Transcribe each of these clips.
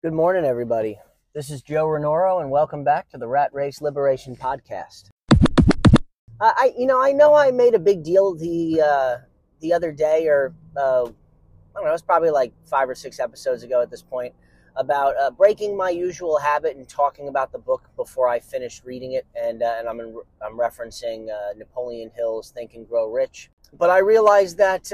Good morning, everybody. This is Joe Renoro, and welcome back to the Rat Race Liberation Podcast. I, you know, I know I made a big deal the uh, the other day, or uh, I don't know, it was probably like five or six episodes ago at this point, about uh, breaking my usual habit and talking about the book before I finished reading it, and uh, and I'm in, I'm referencing uh, Napoleon Hill's Think and Grow Rich but I realized that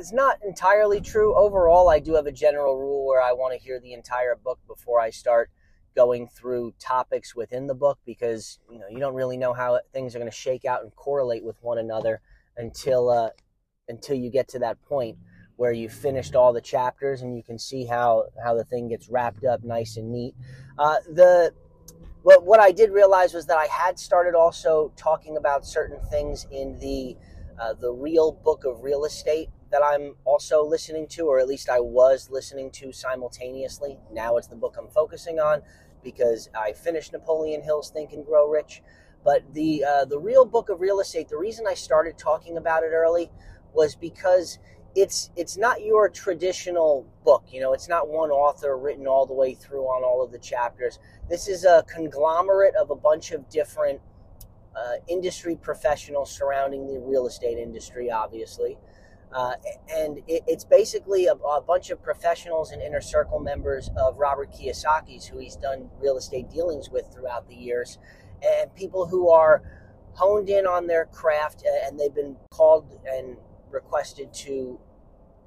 it's not entirely true. Overall, I do have a general rule where I want to hear the entire book before I start going through topics within the book because you know you don't really know how things are going to shake out and correlate with one another until uh, until you get to that point where you've finished all the chapters and you can see how how the thing gets wrapped up nice and neat. Uh, the what what I did realize was that I had started also talking about certain things in the uh, the real book of real estate that I'm also listening to, or at least I was listening to simultaneously. Now it's the book I'm focusing on because I finished Napoleon Hill's Think and Grow Rich. But the uh, the real book of real estate, the reason I started talking about it early was because it's it's not your traditional book. You know, it's not one author written all the way through on all of the chapters. This is a conglomerate of a bunch of different uh, industry professionals surrounding the real estate industry, obviously. Uh, and it, it's basically a, a, bunch of professionals and inner circle members of Robert Kiyosaki's, who he's done real estate dealings with throughout the years, and people who are honed in on their craft and they've been called and requested to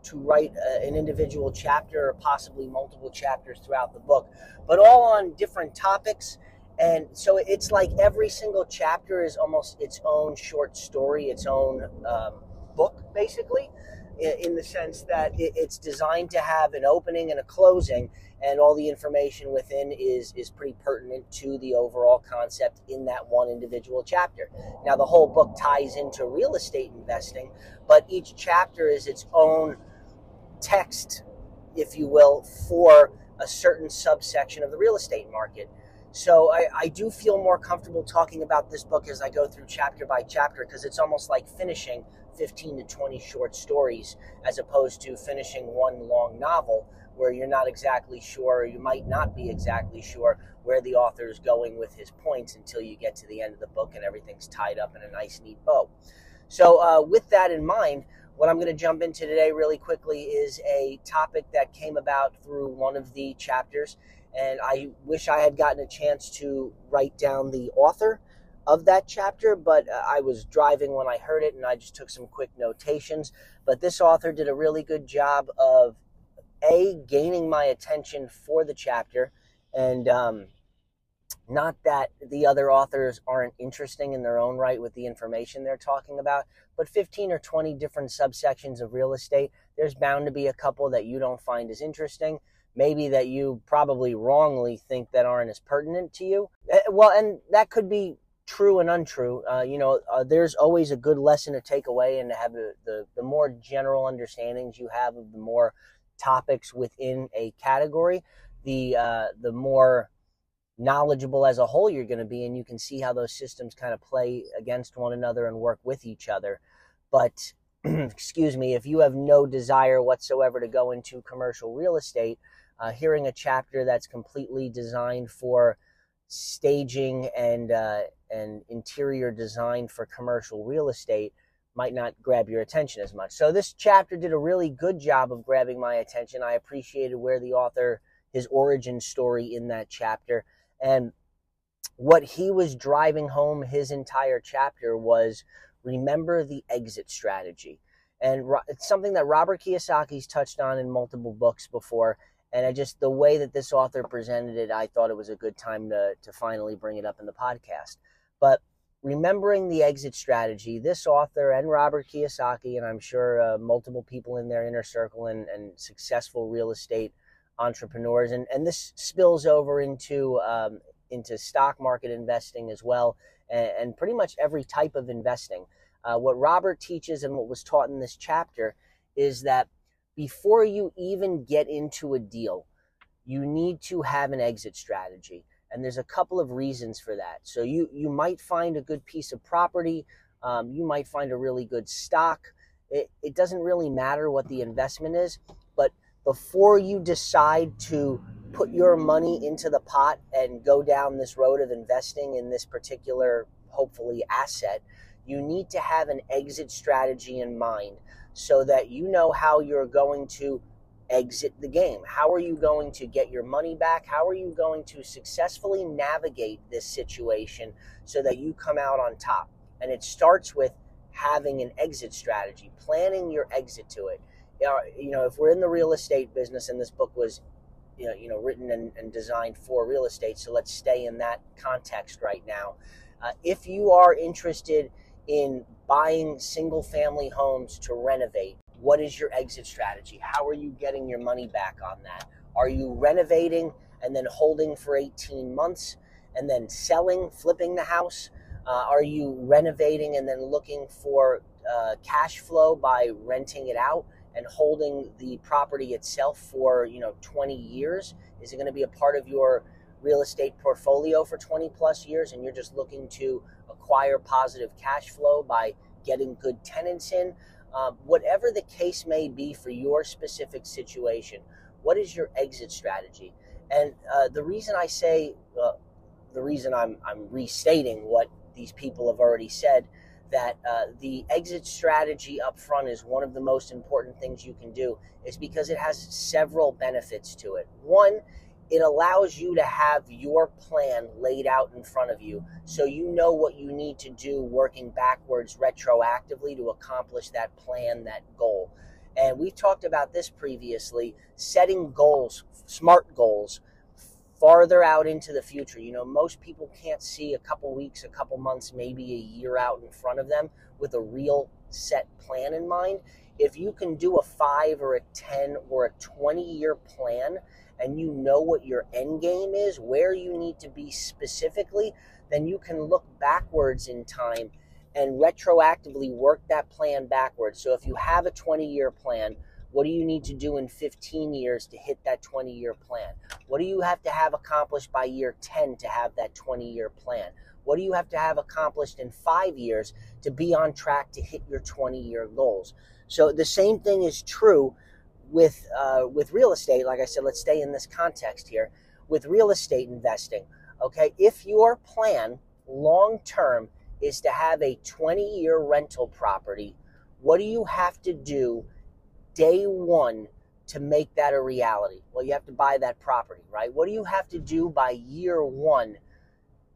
to write a, an individual chapter or possibly multiple chapters throughout the book, but all on different topics. And so it's like every single chapter is almost its own short story, its own um, book, basically, in the sense that it's designed to have an opening and a closing, and all the information within is is pretty pertinent to the overall concept in that one individual chapter. Now, the whole book ties into real estate investing, but each chapter is its own text, if you will, for a certain subsection of the real estate market. So I, I do feel more comfortable talking about this book as I go through chapter by chapter because it's almost like finishing 15 to 20 short stories as opposed to finishing one long novel where you're not exactly sure, or you might not be exactly sure where the author is going with his points until you get to the end of the book and everything's tied up in a nice, neat bow. So, uh, with that in mind, what I'm going to jump into today really quickly is a topic that came about through one of the chapters and I wish I had gotten a chance to write down the author of that chapter, but uh, I was driving when I heard it and I just took some quick notations. But this author did a really good job of A, gaining my attention for the chapter, and um, not that the other authors aren't interesting in their own right with the information they're talking about, but 15 or 20 different subsections of real estate, there's bound to be a couple that you don't find as interesting maybe that you probably wrongly think that aren't as pertinent to you. Eh, well, and that could be true and untrue. Uh, you know, uh, there's always a good lesson to take away and to have the, the, more general understandings you have of the more topics within a category, the uh, the more knowledgeable as a whole you're going to be, and you can see how those systems kind of play against one another and work with each other. But excuse me, if you have no desire whatsoever to go into commercial real estate, uh, hearing a chapter that's completely designed for staging and uh, and interior design for commercial real estate might not grab your attention as much. So this chapter did a really good job of grabbing my attention. I appreciated where the author his origin story in that chapter and what he was driving home his entire chapter was remember the exit strategy. And it's something that Robert Kiyosaki's touched on in multiple books before and I just the way that this author presented it, I thought it was a good time to to finally bring it up in the podcast. But remembering the exit strategy, this author and Robert Kiyosaki, and I'm sure uh, multiple people in their inner circle and, and successful real estate entrepreneurs, and, and this spills over into um, into stock market investing as well, and, and pretty much every type of investing. Uh, what Robert teaches and what was taught in this chapter is that before you even get into a deal, you need to have an exit strategy. And there's a couple of reasons for that. So you, you might find a good piece of property. Um, you might find a really good stock. It, it doesn't really matter what the investment is, but before you decide to put your money into the pot and go down this road of investing in this particular, hopefully, asset, you need to have an exit strategy in mind so that you know how you're going to exit the game. How are you going to get your money back? How are you going to successfully navigate this situation so that you come out on top? And it starts with having an exit strategy, planning your exit to it. You know, if we're in the real estate business and this book was you know, you know written and, and designed for real estate, so let's stay in that context right now. Uh, if you are interested in buying single family homes to renovate, what is your exit strategy? How are you getting your money back on that? Are you renovating and then holding for 18 months and then selling, flipping the house? Uh, are you renovating and then looking for uh, cash flow by renting it out and holding the property itself for you know 20 years? Is it going to be a part of your real estate portfolio for 20 plus years and you're just looking to acquire positive cash flow by getting good tenants in? Um, whatever the case may be for your specific situation, what is your exit strategy? And uh, the reason I say, uh, the reason I'm, I'm restating what these people have already said, that uh, the exit strategy up front is one of the most important things you can do, is because it has several benefits to it. One, it allows you to have your plan laid out in front of you so you know what you need to do working backwards retroactively to accomplish that plan, that goal. And we've talked about this previously setting goals, smart goals, farther out into the future. You know, most people can't see a couple weeks, a couple months, maybe a year out in front of them with a real set plan in mind. If you can do a five or a 10 or a 20 year plan, and you know what your end game is, where you need to be specifically, then you can look backwards in time and retroactively work that plan backwards. So if you have a 20 year plan, what do you need to do in 15 years to hit that 20 year plan? What do you have to have accomplished by year 10 to have that 20 year plan? What do you have to have accomplished in five years to be on track to hit your 20 year goals? So the same thing is true with uh, with real estate, like I said, let's stay in this context here. With real estate investing, okay, if your plan long term is to have a 20 year rental property, what do you have to do day one to make that a reality? Well, you have to buy that property, right? What do you have to do by year one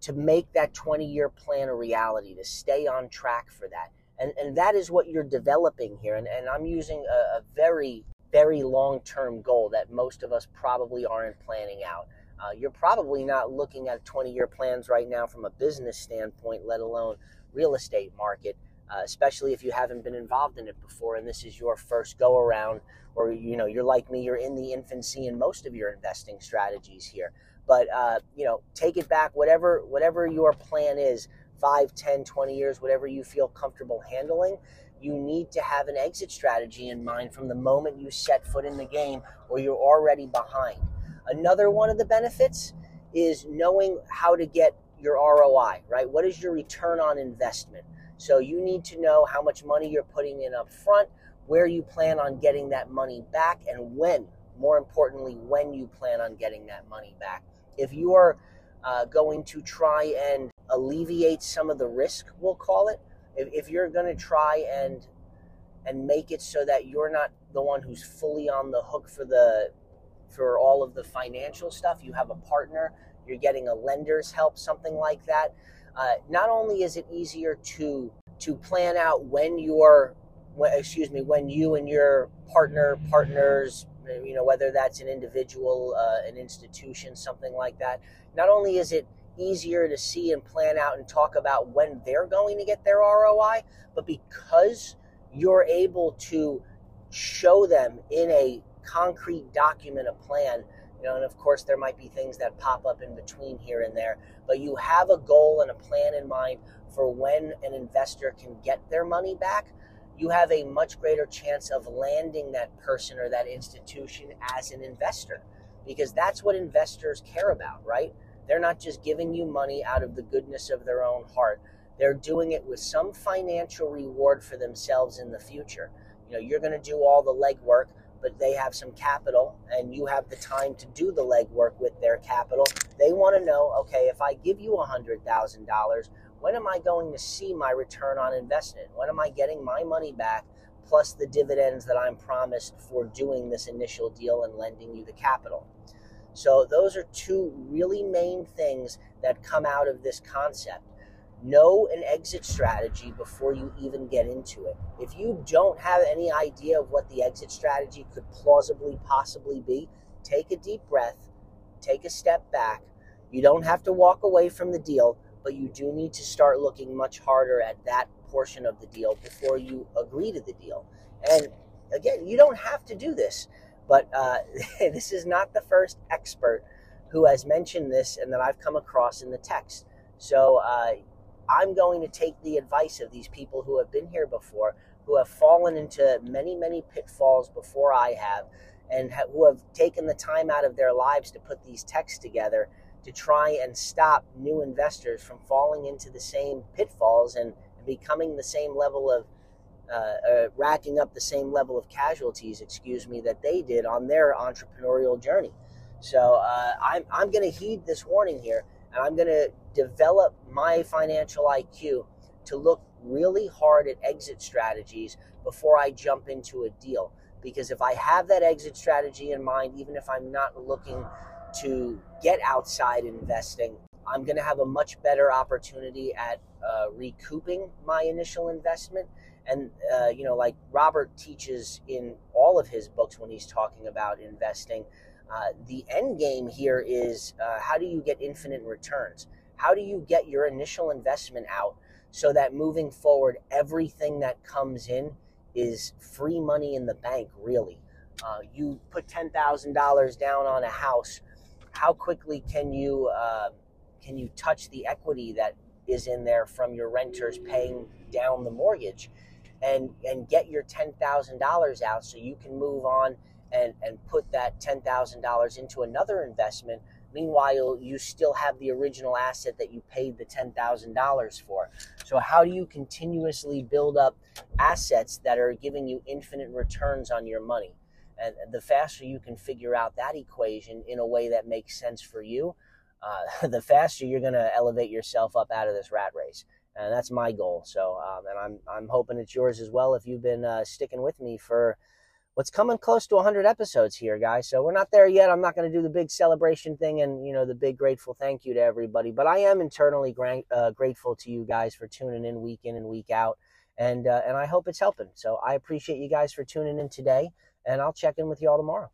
to make that 20 year plan a reality, to stay on track for that? And, and that is what you're developing here. And, and I'm using a, a very very long term goal that most of us probably aren't planning out. Uh, you're probably not looking at 20 year plans right now from a business standpoint, let alone real estate market, uh, especially if you haven't been involved in it before and this is your first go around, or you know, you're like me, you're in the infancy in most of your investing strategies here. But uh, you know, take it back, whatever whatever your plan is, 5, 10, 20 years, whatever you feel comfortable handling you need to have an exit strategy in mind from the moment you set foot in the game or you're already behind. Another one of the benefits is knowing how to get your ROI, right? What is your return on investment? So you need to know how much money you're putting in up front, where you plan on getting that money back, and when. More importantly, when you plan on getting that money back. If you are uh, going to try and alleviate some of the risk, we'll call it, if, if you're going to try and and make it so that you're not the one who's fully on the hook for the for all of the financial stuff you have a partner you're getting a lender's help something like that uh, not only is it easier to to plan out when you're excuse me when you and your partner partners you know whether that's an individual uh, an institution something like that not only is it easier to see and plan out and talk about when they're going to get their ROI, but because you're able to show them in a concrete document a plan, you know, and of course there might be things that pop up in between here and there, but you have a goal and a plan in mind for when an investor can get their money back, you have a much greater chance of landing that person or that institution as an investor because that's what investors care about, right? They're not just giving you money out of the goodness of their own heart. They're doing it with some financial reward for themselves in the future. You know, you're going to do all the legwork, but they have some capital and you have the time to do the legwork with their capital. They want to know okay, if I give you $100,000, when am I going to see my return on investment? When am I getting my money back plus the dividends that I'm promised for doing this initial deal and lending you the capital? So, those are two really main things that come out of this concept. Know an exit strategy before you even get into it. If you don't have any idea of what the exit strategy could plausibly possibly be, take a deep breath, take a step back. You don't have to walk away from the deal, but you do need to start looking much harder at that portion of the deal before you agree to the deal. And again, you don't have to do this, but uh, this is not the first expert who has mentioned this and that I've come across in the text. So uh, I'm going to take the advice of these people who have been here before, who have fallen into many, many pitfalls before I have, and ha- who have taken the time out of their lives to put these texts together to try and stop new investors from falling into the same pitfalls and, and becoming the same level of uh, uh, racking up the same level of casualties, excuse me, that they did on their entrepreneurial journey. So uh, I'm, I'm going to heed this warning here and I'm going to develop my financial IQ to look really hard at exit strategies before I jump into a deal. Because if I have that exit strategy in mind, even if I'm not looking to get outside investing, I'm going to have a much better opportunity at uh, recouping my initial investment. And, uh, you know, like Robert teaches in all of his books when he's talking about investing, uh, the end game here is uh, how do you get infinite returns? How do you get your initial investment out so that moving forward, everything that comes in is free money in the bank, really? Uh, you put $10,000 down on a house. How quickly can you uh, can you touch the equity that is in there from your renters paying down the mortgage, and and get your ten thousand dollars out so you can move on and, and put that $10,000 into another investment. Meanwhile, you still have the original asset that you paid the $10,000 for. So, how do you continuously build up assets that are giving you infinite returns on your money? And the faster you can figure out that equation in a way that makes sense for you, uh, the faster you're going to elevate yourself up out of this rat race. And that's my goal. So, um, and I'm, I'm hoping it's yours as well if you've been uh, sticking with me for what's coming close to 100 episodes here, guys. So we're not there yet. I'm not going to do the big celebration thing and you know the big grateful thank you to everybody, but I am internally gra- uh, grateful to you guys for tuning in week in and week out, and uh, and I hope it's helping. So I appreciate you guys for tuning in today, and I'll check in with you all tomorrow.